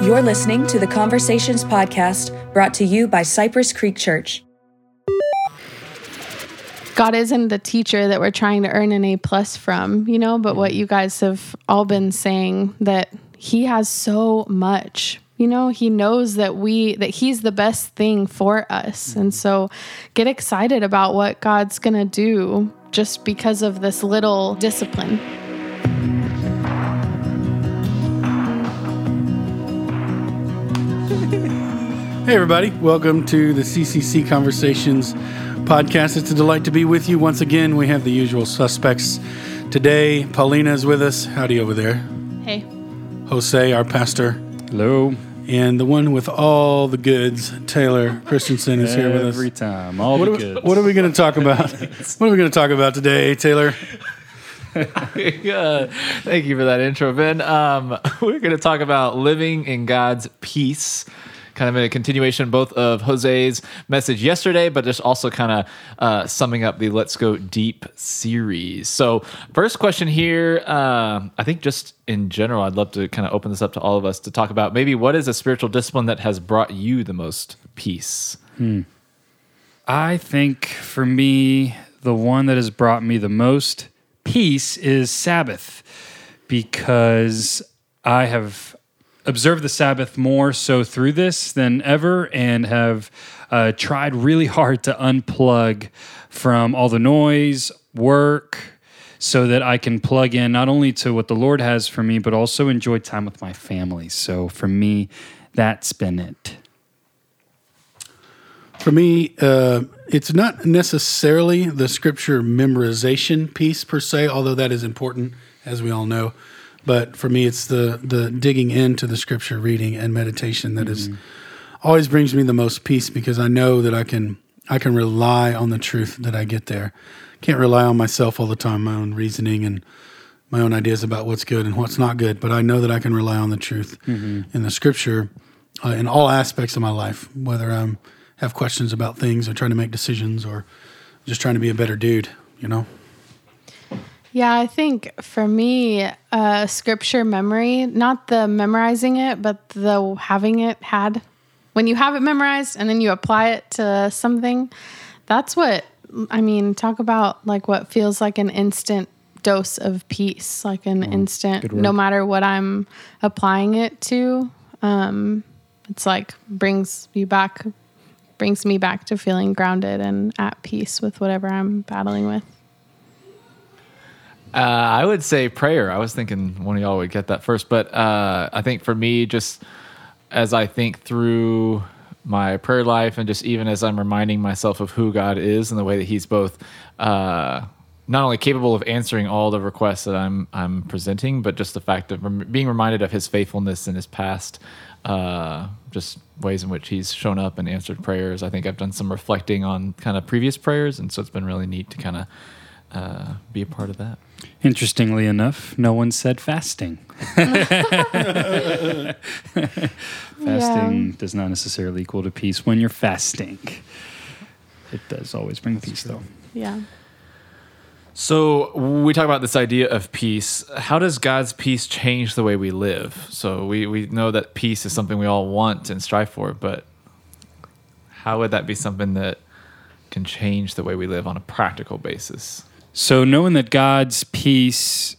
You're listening to the Conversations Podcast brought to you by Cypress Creek Church. God isn't the teacher that we're trying to earn an A plus from, you know, but what you guys have all been saying that he has so much. You know, he knows that we that he's the best thing for us. And so get excited about what God's going to do just because of this little discipline. Hey, everybody. Welcome to the CCC Conversations podcast. It's a delight to be with you. Once again, we have the usual suspects. Today, Paulina is with us. Howdy over there. Hey. Jose, our pastor. Hello. And the one with all the goods, Taylor Christensen, is here with us. Every time, all What the are, we, what are we going to talk about? what are we going to talk about today, Taylor? Uh, thank you for that intro, Ben. Um, we're going to talk about living in God's peace, kind of a continuation both of Jose's message yesterday, but just also kind of uh, summing up the Let's Go Deep series. So, first question here, um, I think just in general, I'd love to kind of open this up to all of us to talk about maybe what is a spiritual discipline that has brought you the most peace? I think for me, the one that has brought me the most peace is Sabbath because I have observed the Sabbath more so through this than ever and have uh, tried really hard to unplug from all the noise, work, so that I can plug in not only to what the Lord has for me, but also enjoy time with my family. So for me, that's been it. For me, uh, it's not necessarily the scripture memorization piece per se, although that is important, as we all know. But for me, it's the the digging into the scripture reading and meditation that is always brings me the most peace because I know that I can I can rely on the truth that I get there. Can't rely on myself all the time, my own reasoning and my own ideas about what's good and what's not good. But I know that I can rely on the truth in the scripture uh, in all aspects of my life, whether I'm have questions about things or trying to make decisions or just trying to be a better dude, you know? Yeah, I think for me, uh, scripture memory, not the memorizing it, but the having it had. When you have it memorized and then you apply it to something, that's what, I mean, talk about like what feels like an instant dose of peace, like an instant, no matter what I'm applying it to. Um, it's like brings you back, brings me back to feeling grounded and at peace with whatever I'm battling with. Uh, I would say prayer. I was thinking one of y'all would get that first, but uh, I think for me, just as I think through my prayer life, and just even as I'm reminding myself of who God is and the way that He's both uh, not only capable of answering all the requests that I'm I'm presenting, but just the fact of rem- being reminded of His faithfulness in His past, uh, just ways in which He's shown up and answered prayers. I think I've done some reflecting on kind of previous prayers, and so it's been really neat to kind of uh, be a part of that. Interestingly enough, no one said fasting. fasting does not necessarily equal to peace when you're fasting. It does always bring peace, though. Yeah. So we talk about this idea of peace. How does God's peace change the way we live? So we, we know that peace is something we all want and strive for, but how would that be something that can change the way we live on a practical basis? So, knowing that God's peace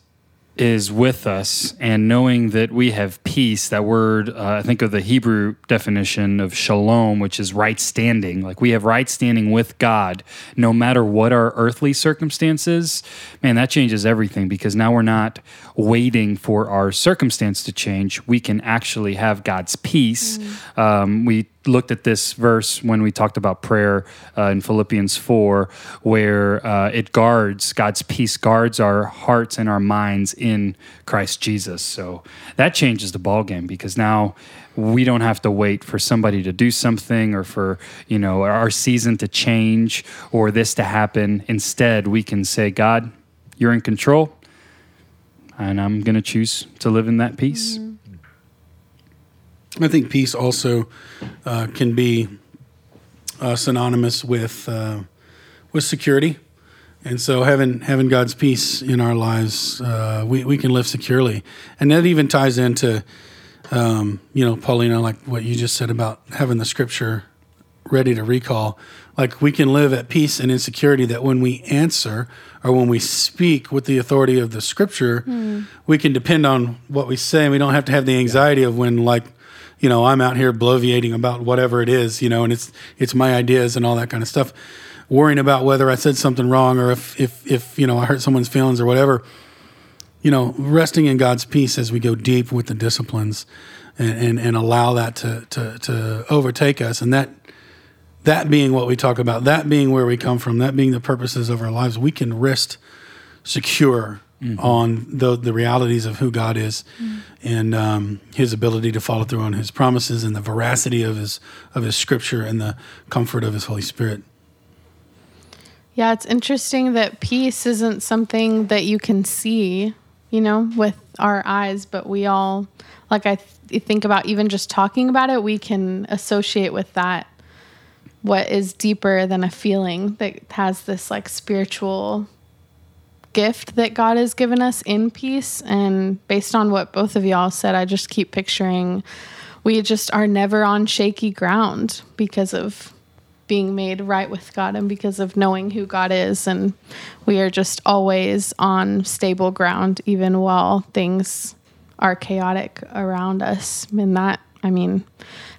is with us and knowing that we have peace, that word, uh, I think of the Hebrew definition of shalom, which is right standing. Like we have right standing with God no matter what our earthly circumstances. Man, that changes everything because now we're not waiting for our circumstance to change. We can actually have God's peace. Um, we looked at this verse when we talked about prayer uh, in Philippians 4, where uh, it guards, God's peace guards our hearts and our minds in Christ Jesus. So that changes the ballgame because now we don't have to wait for somebody to do something or for, you know, our season to change or this to happen. Instead, we can say, God, you're in control and I'm going to choose to live in that peace. I think peace also uh, can be uh, synonymous with uh, with security, and so having having God's peace in our lives, uh, we we can live securely, and that even ties into um, you know, Paulina, like what you just said about having the scripture ready to recall. Like we can live at peace and insecurity that when we answer or when we speak with the authority of the scripture, we can depend on what we say. And we don't have to have the anxiety of when, like, you know, I'm out here bloviating about whatever it is, you know, and it's it's my ideas and all that kind of stuff. Worrying about whether I said something wrong or if if if you know I hurt someone's feelings or whatever you know, resting in God's peace as we go deep with the disciplines and, and, and allow that to, to, to overtake us. And that, that being what we talk about, that being where we come from, that being the purposes of our lives, we can rest secure on the, the realities of who God is and um, his ability to follow through on his promises and the veracity of his, of his scripture and the comfort of his Holy Spirit. Yeah, it's interesting that peace isn't something that you can see, you know, with our eyes, but we all, like I th- think about even just talking about it, we can associate with that what is deeper than a feeling that has this like spiritual gift that God has given us in peace. And based on what both of y'all said, I just keep picturing we just are never on shaky ground because of being made right with God and because of knowing who God is. And we are just always on stable ground, even while things are chaotic around us. And that, I mean,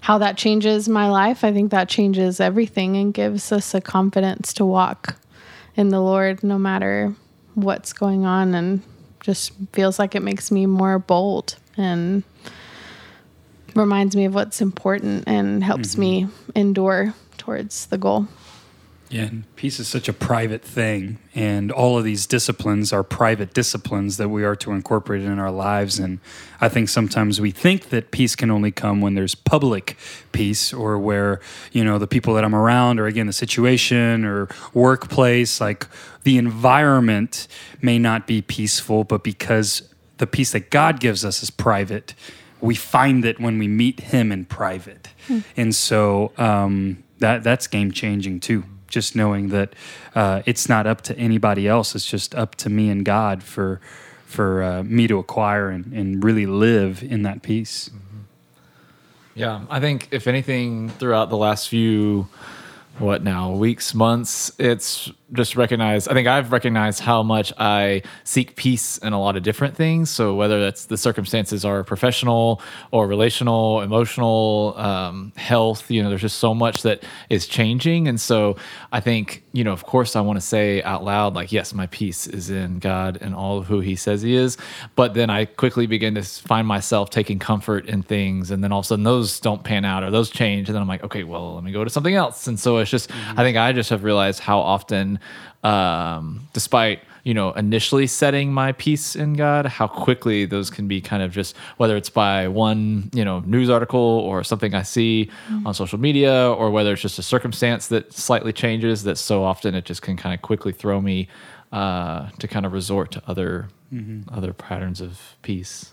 how that changes my life, I think that changes everything and gives us a confidence to walk in the Lord no matter what's going on and just feels like it makes me more bold and reminds me of what's important and helps mm-hmm. me endure towards the goal. Yeah, and peace is such a private thing, and all of these disciplines are private disciplines that we are to incorporate in our lives. And I think sometimes we think that peace can only come when there's public peace, or where you know the people that I'm around, or again the situation or workplace, like the environment may not be peaceful, but because the peace that God gives us is private, we find it when we meet Him in private, and so um, that that's game changing too just knowing that uh, it's not up to anybody else. It's just up to me and God for for uh, me to acquire and, and really live in that peace. Yeah, I think if anything, throughout the last few, what now, weeks, months, it's just recognized. I think I've recognized how much I seek peace in a lot of different things. So whether that's the circumstances are professional or relational, emotional, um, health, you know, there's just so much that is changing. And so I think, you know, of course, I want to say out loud, like, yes, my peace is in God and all of who He says He is. But then I quickly begin to find myself taking comfort in things, and then all of a sudden those don't pan out or those change, and then I'm like, okay, well, let me go to something else. And so it's just, I think I just have realized how often um, despite you know initially setting my peace in God, how quickly those can be kind of just whether it's by one you know news article or something I see on social media, or whether it's just a circumstance that slightly changes. That so often it just can kind of quickly throw me uh, to kind of resort to other other patterns of peace.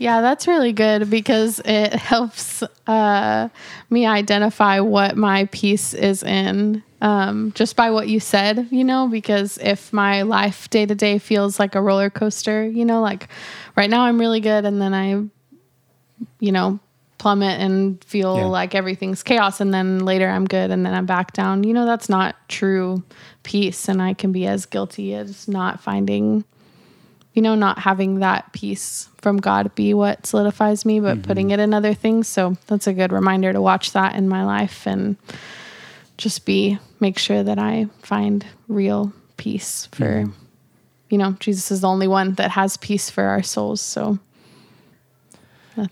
Yeah, that's really good because it helps uh, me identify what my peace is in um, just by what you said, you know, because if my life day to day feels like a roller coaster, you know, like right now I'm really good and then I, you know, plummet and feel Yeah. like everything's chaos and then later I'm good and then I'm back down, you know, that's not true peace. And I can be as guilty as not finding you know, not having that peace from God be what solidifies me, but mm-hmm. putting it in other things. So that's a good reminder to watch that in my life and just be, make sure that I find real peace for, mm-hmm. you know, Jesus is the only one that has peace for our souls. So,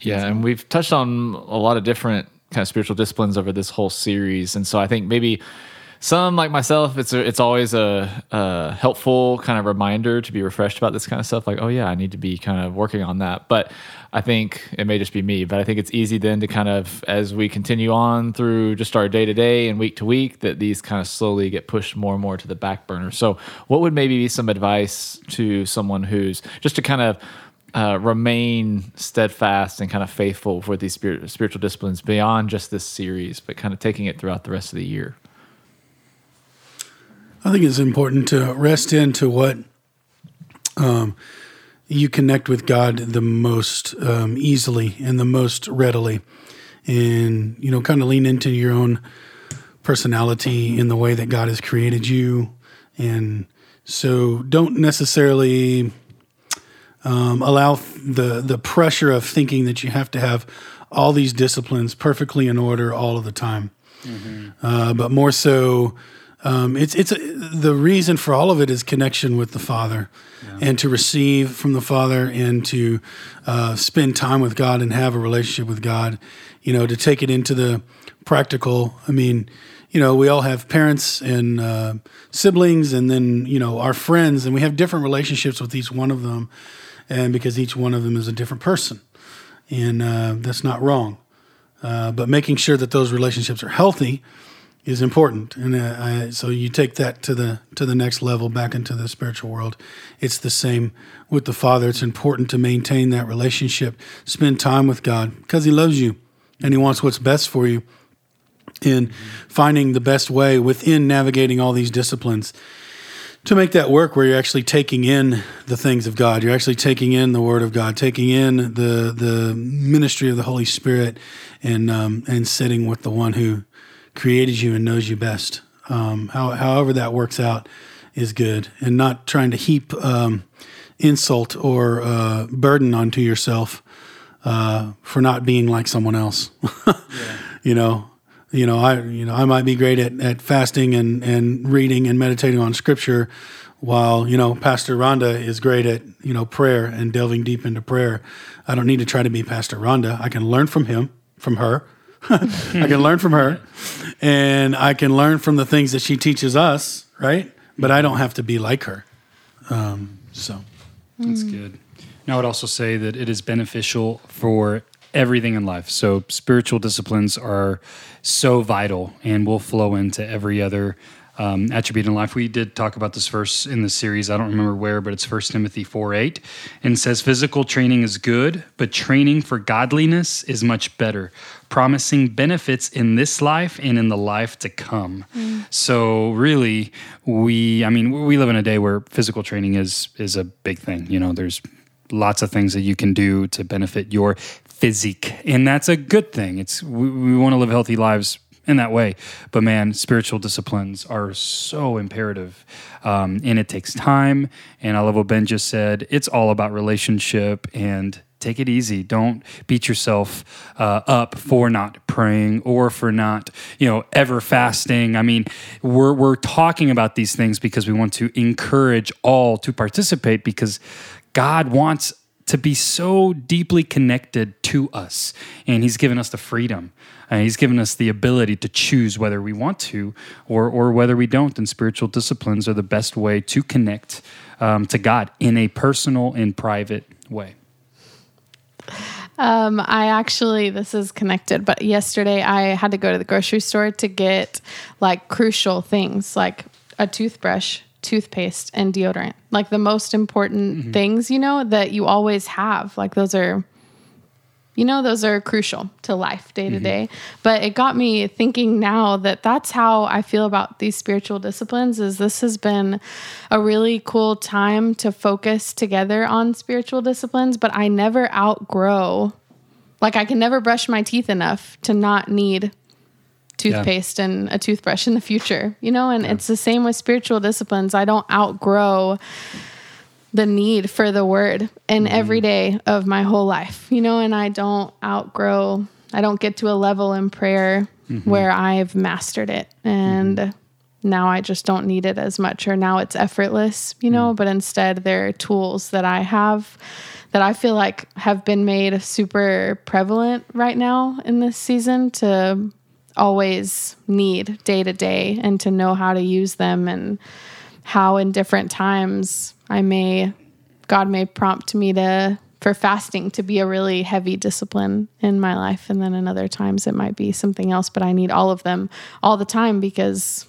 Yeah, and we've touched on a lot of different kind of spiritual disciplines over this whole series, and so I think maybe some like myself, it's a, it's always a, a helpful kind of reminder to be refreshed about this kind of stuff. Like, oh yeah, I need to be kind of working on that. But I think it may just be me, but I think it's easy then to kind of as we continue on through just our day to day and week to week that these kind of slowly get pushed more and more to the back burner. So, what would maybe be some advice to someone who's just to kind of uh, remain steadfast and kind of faithful for these spirit, spiritual disciplines beyond just this series, but kind of taking it throughout the rest of the year. I think it's important to rest into what um, you connect with God the most um, easily and the most readily, and you know, kind of lean into your own personality in the way that God has created you, and so don't necessarily um, allow the the pressure of thinking that you have to have all these disciplines perfectly in order all of the time, mm-hmm. uh, but more so. Um, it's it's a, the reason for all of it is connection with the Father, yeah. and to receive from the Father, and to uh, spend time with God and have a relationship with God. You know, to take it into the practical. I mean, you know, we all have parents and uh, siblings, and then you know our friends, and we have different relationships with each one of them, and because each one of them is a different person, and uh, that's not wrong. Uh, but making sure that those relationships are healthy is important, and uh, I, so you take that to the to the next level, back into the spiritual world. It's the same with the Father. It's important to maintain that relationship, spend time with God because He loves you, and He wants what's best for you. In finding the best way within navigating all these disciplines to make that work where you're actually taking in the things of God. You're actually taking in the Word of God, taking in the the ministry of the Holy Spirit, and um, and sitting with the one who created you and knows you best. Um, how, however that works out is good, and not trying to heap um, insult or uh, burden onto yourself uh, for not being like someone else. yeah. You know, you know, I you know I might be great at, at fasting and, and reading and meditating on scripture, while you know Pastor Rhonda is great at you know prayer and delving deep into prayer. I don't need to try to be Pastor Rhonda. I can learn from him, from her, I can learn from her and I can learn from the things that she teaches us, right? But I don't have to be like her. Um, so that's good. Now, I would also say that it is beneficial for everything in life. So, spiritual disciplines are so vital and will flow into every other um, attribute in life. We did talk about this verse in the series. I don't remember where, but it's 1 Timothy 4 8 and says, Physical training is good, but training for godliness is much better, promising benefits in this life and in the life to come. Mm. So, really, we, I mean, we live in a day where physical training is, is a big thing. You know, there's lots of things that you can do to benefit your physique, and that's a good thing. It's we, we want to live healthy lives in that way. But man, spiritual disciplines are so imperative. Um, and it takes time. And I love what Ben just said. It's all about relationship and take it easy. Don't beat yourself uh, up for not praying or for not, you know, ever fasting. I mean, we're we're talking about these things because we want to encourage all to participate because God wants to be so deeply connected to us, and He's given us the freedom. And he's given us the ability to choose whether we want to or, or whether we don't. And spiritual disciplines are the best way to connect um, to God in a personal and private way. Um, I actually, this is connected, but yesterday I had to go to the grocery store to get like crucial things like a toothbrush, toothpaste, and deodorant. Like the most important mm-hmm. things, you know, that you always have. Like those are you know, those are crucial to life day to day. But it got me thinking now that that's how I feel about these spiritual disciplines is this has been a really cool time to focus together on spiritual disciplines, but I never outgrow like I can never brush my teeth enough to not need toothpaste yeah. and a toothbrush in the future, you know, and yeah. it's the same with spiritual disciplines. I don't outgrow the need for the word in mm-hmm. every day of my whole life, you know, and I don't outgrow, I don't get to a level in prayer mm-hmm. where I've mastered it and mm-hmm. now I just don't need it as much or now it's effortless, you know, mm. but instead there are tools that I have that I feel like have been made super prevalent right now in this season to always need day to day and to know how to use them and how in different times I may, God may prompt me to, for fasting to be a really heavy discipline in my life. And then in other times it might be something else, but I need all of them all the time because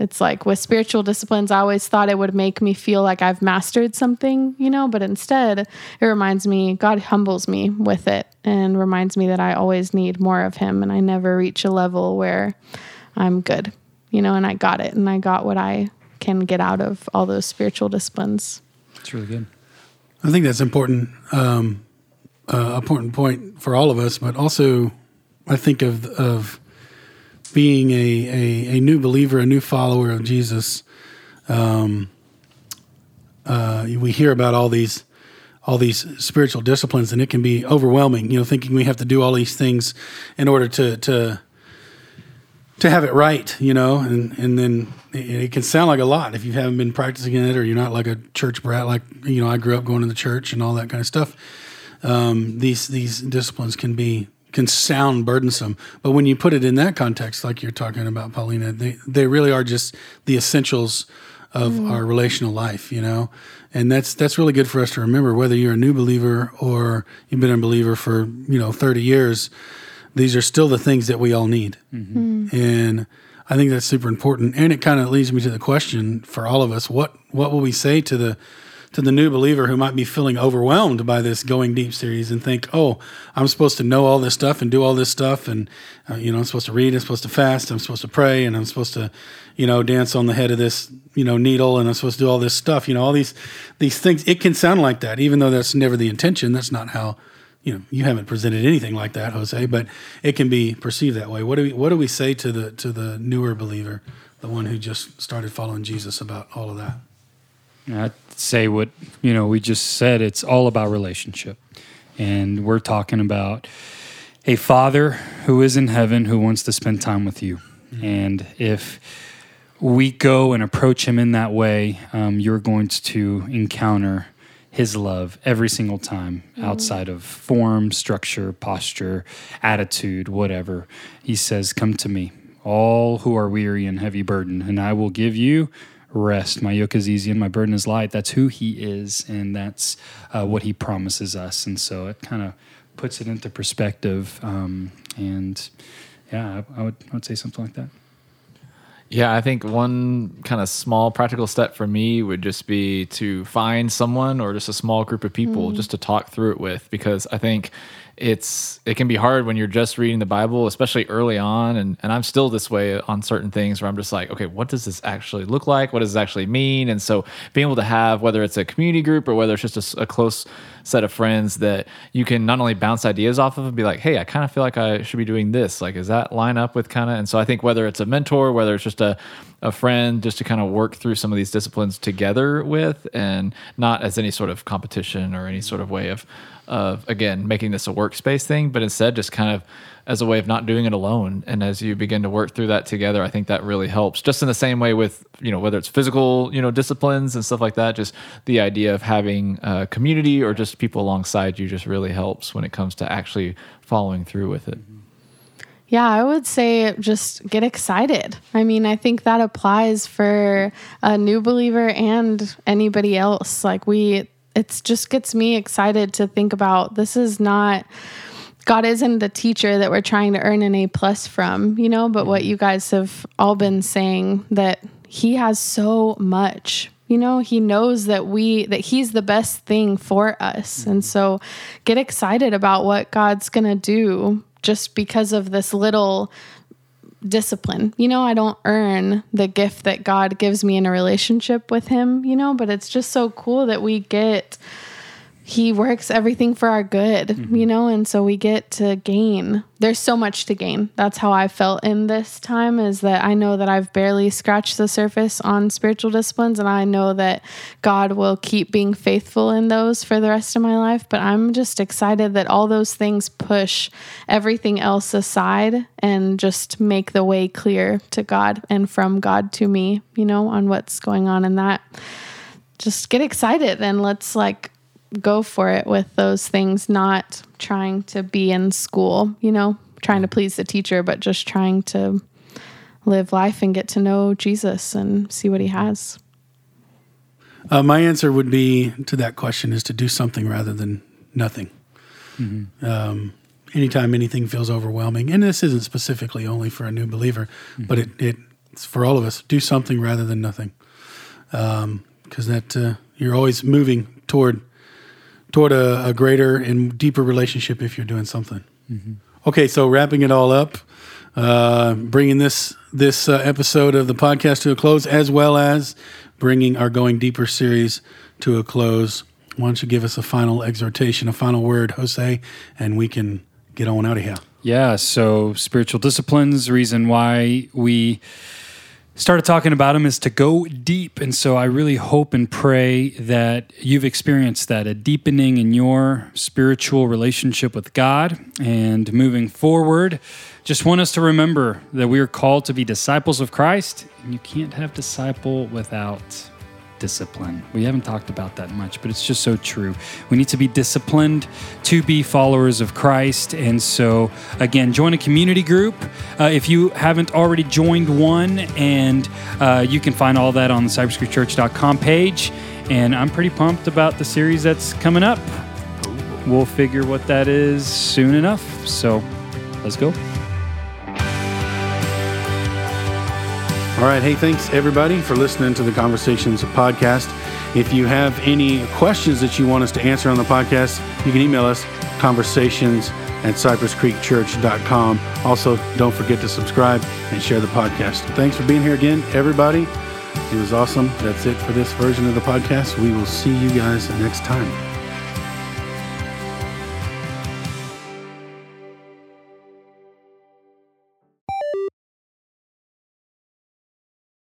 it's like with spiritual disciplines, I always thought it would make me feel like I've mastered something, you know, but instead it reminds me, God humbles me with it and reminds me that I always need more of Him and I never reach a level where I'm good, you know, and I got it and I got what I can get out of all those spiritual disciplines. It's really good. I think that's important, um, uh, important point for all of us. But also, I think of of being a, a, a new believer, a new follower of Jesus. Um, uh, we hear about all these all these spiritual disciplines, and it can be overwhelming. You know, thinking we have to do all these things in order to to to have it right. You know, and and then it, can sound like a lot if you haven't been practicing it, or you're not like a church brat. Like you know, I grew up going to the church and all that kind of stuff. Um, these these disciplines can be can sound burdensome, but when you put it in that context, like you're talking about, Paulina, they they really are just the essentials of mm. our relational life, you know, and that's that's really good for us to remember. Whether you're a new believer or you've been a believer for you know 30 years, these are still the things that we all need, mm-hmm. mm. and I think that's super important. And it kind of leads me to the question for all of us: what what will we say to the to the new believer who might be feeling overwhelmed by this going deep series and think, oh, I'm supposed to know all this stuff and do all this stuff, and uh, you know, I'm supposed to read, I'm supposed to fast, I'm supposed to pray, and I'm supposed to, you know, dance on the head of this, you know, needle, and I'm supposed to do all this stuff, you know, all these these things. It can sound like that, even though that's never the intention. That's not how. You know, you haven't presented anything like that, Jose, but it can be perceived that way. What do we What do we say to the to the newer believer, the one who just started following Jesus, about all of that? I'd say what you know we just said. It's all about relationship, and we're talking about a father who is in heaven who wants to spend time with you. Mm-hmm. And if we go and approach him in that way, um, you're going to encounter his love every single time mm-hmm. outside of form, structure, posture, attitude, whatever. He says, Come to me, all who are weary and heavy burdened, and I will give you rest. My yoke is easy and my burden is light. That's who he is, and that's uh, what he promises us. And so it kind of puts it into perspective. Um, and yeah, I, I, would I would say something like that. Yeah, I think one kind of small practical step for me would just be to find someone or just a small group of people mm. just to talk through it with because I think it's it can be hard when you're just reading the Bible, especially early on. And, and I'm still this way on certain things where I'm just like, okay, what does this actually look like? What does this actually mean? And so being able to have whether it's a community group or whether it's just a, a close set of friends that you can not only bounce ideas off of and be like, hey, I kind of feel like I should be doing this. Like, does that line up with kind of? And so I think whether it's a mentor, whether it's just a a friend just to kind of work through some of these disciplines together with and not as any sort of competition or any sort of way of of again making this a workspace thing, but instead just kind of as a way of not doing it alone. And as you begin to work through that together, I think that really helps. Just in the same way with you know whether it's physical you know disciplines and stuff like that, just the idea of having a community or just people alongside you just really helps when it comes to actually following through with it. Yeah, I would say just get excited. I mean, I think that applies for a new believer and anybody else. Like we it just gets me excited to think about this is not God isn't the teacher that we're trying to earn an A plus from, you know, but what you guys have all been saying that he has so much. You know, he knows that we that he's the best thing for us. Mm-hmm. And so get excited about what God's going to do just because of this little discipline. You know, I don't earn the gift that God gives me in a relationship with Him, you know, but it's just so cool that we get he works everything for our good, mm-hmm. you know, and so we get to gain. There's so much to gain. That's how I felt in this time is that I know that I've barely scratched the surface on spiritual disciplines and I know that God will keep being faithful in those for the rest of my life, but I'm just excited that all those things push everything else aside and just make the way clear to God and from God to me, you know, on what's going on in that. Just get excited and let's like go for it with those things, not trying to be in school, you know, trying to please the teacher, but just trying to live life and get to know Jesus and see what he has. Uh, my answer would be to that question is to do something rather than nothing. Mm-hmm. Um, anytime anything feels overwhelming, and this isn't specifically only for a new believer, mm-hmm. but it, it, it's for all of us. Do something rather than nothing, because um, that uh, you're always moving toward toward a, a, greater and deeper relationship if you're doing something. Mm-hmm. Okay, so wrapping it all up, uh, bringing this this uh, episode of the podcast to a close, as well as bringing our going deeper series to a close. why don't you give us a final exhortation, a final word, Jose, and we can get on out of here. Yeah, so spiritual disciplines, reason why we started talking about them is to go deep. And so I really hope and pray that you've experienced that a deepening in your spiritual relationship with God and moving forward. Just want us to remember that we are called to be disciples of Christ, and you can't have disciple without discipline. We haven't talked about that much, but it's just so true. We need to be disciplined to be followers of Christ. And so, again, join a community group uh, if you haven't already joined one, and uh, you can find all that on the cypresscreekchurch.com page. And I'm pretty pumped about the series that's coming up. We'll figure what that is soon enough. So, let's go. All right. Hey, thanks everybody for listening to the Conversations podcast. If you have any questions that you want us to answer on the podcast, you can email us conversations at cypresscreekchurch.com. Also, don't forget to subscribe and share the podcast. Thanks for being here again, everybody. It was awesome. That's it for this version of the podcast. We will see you guys next time.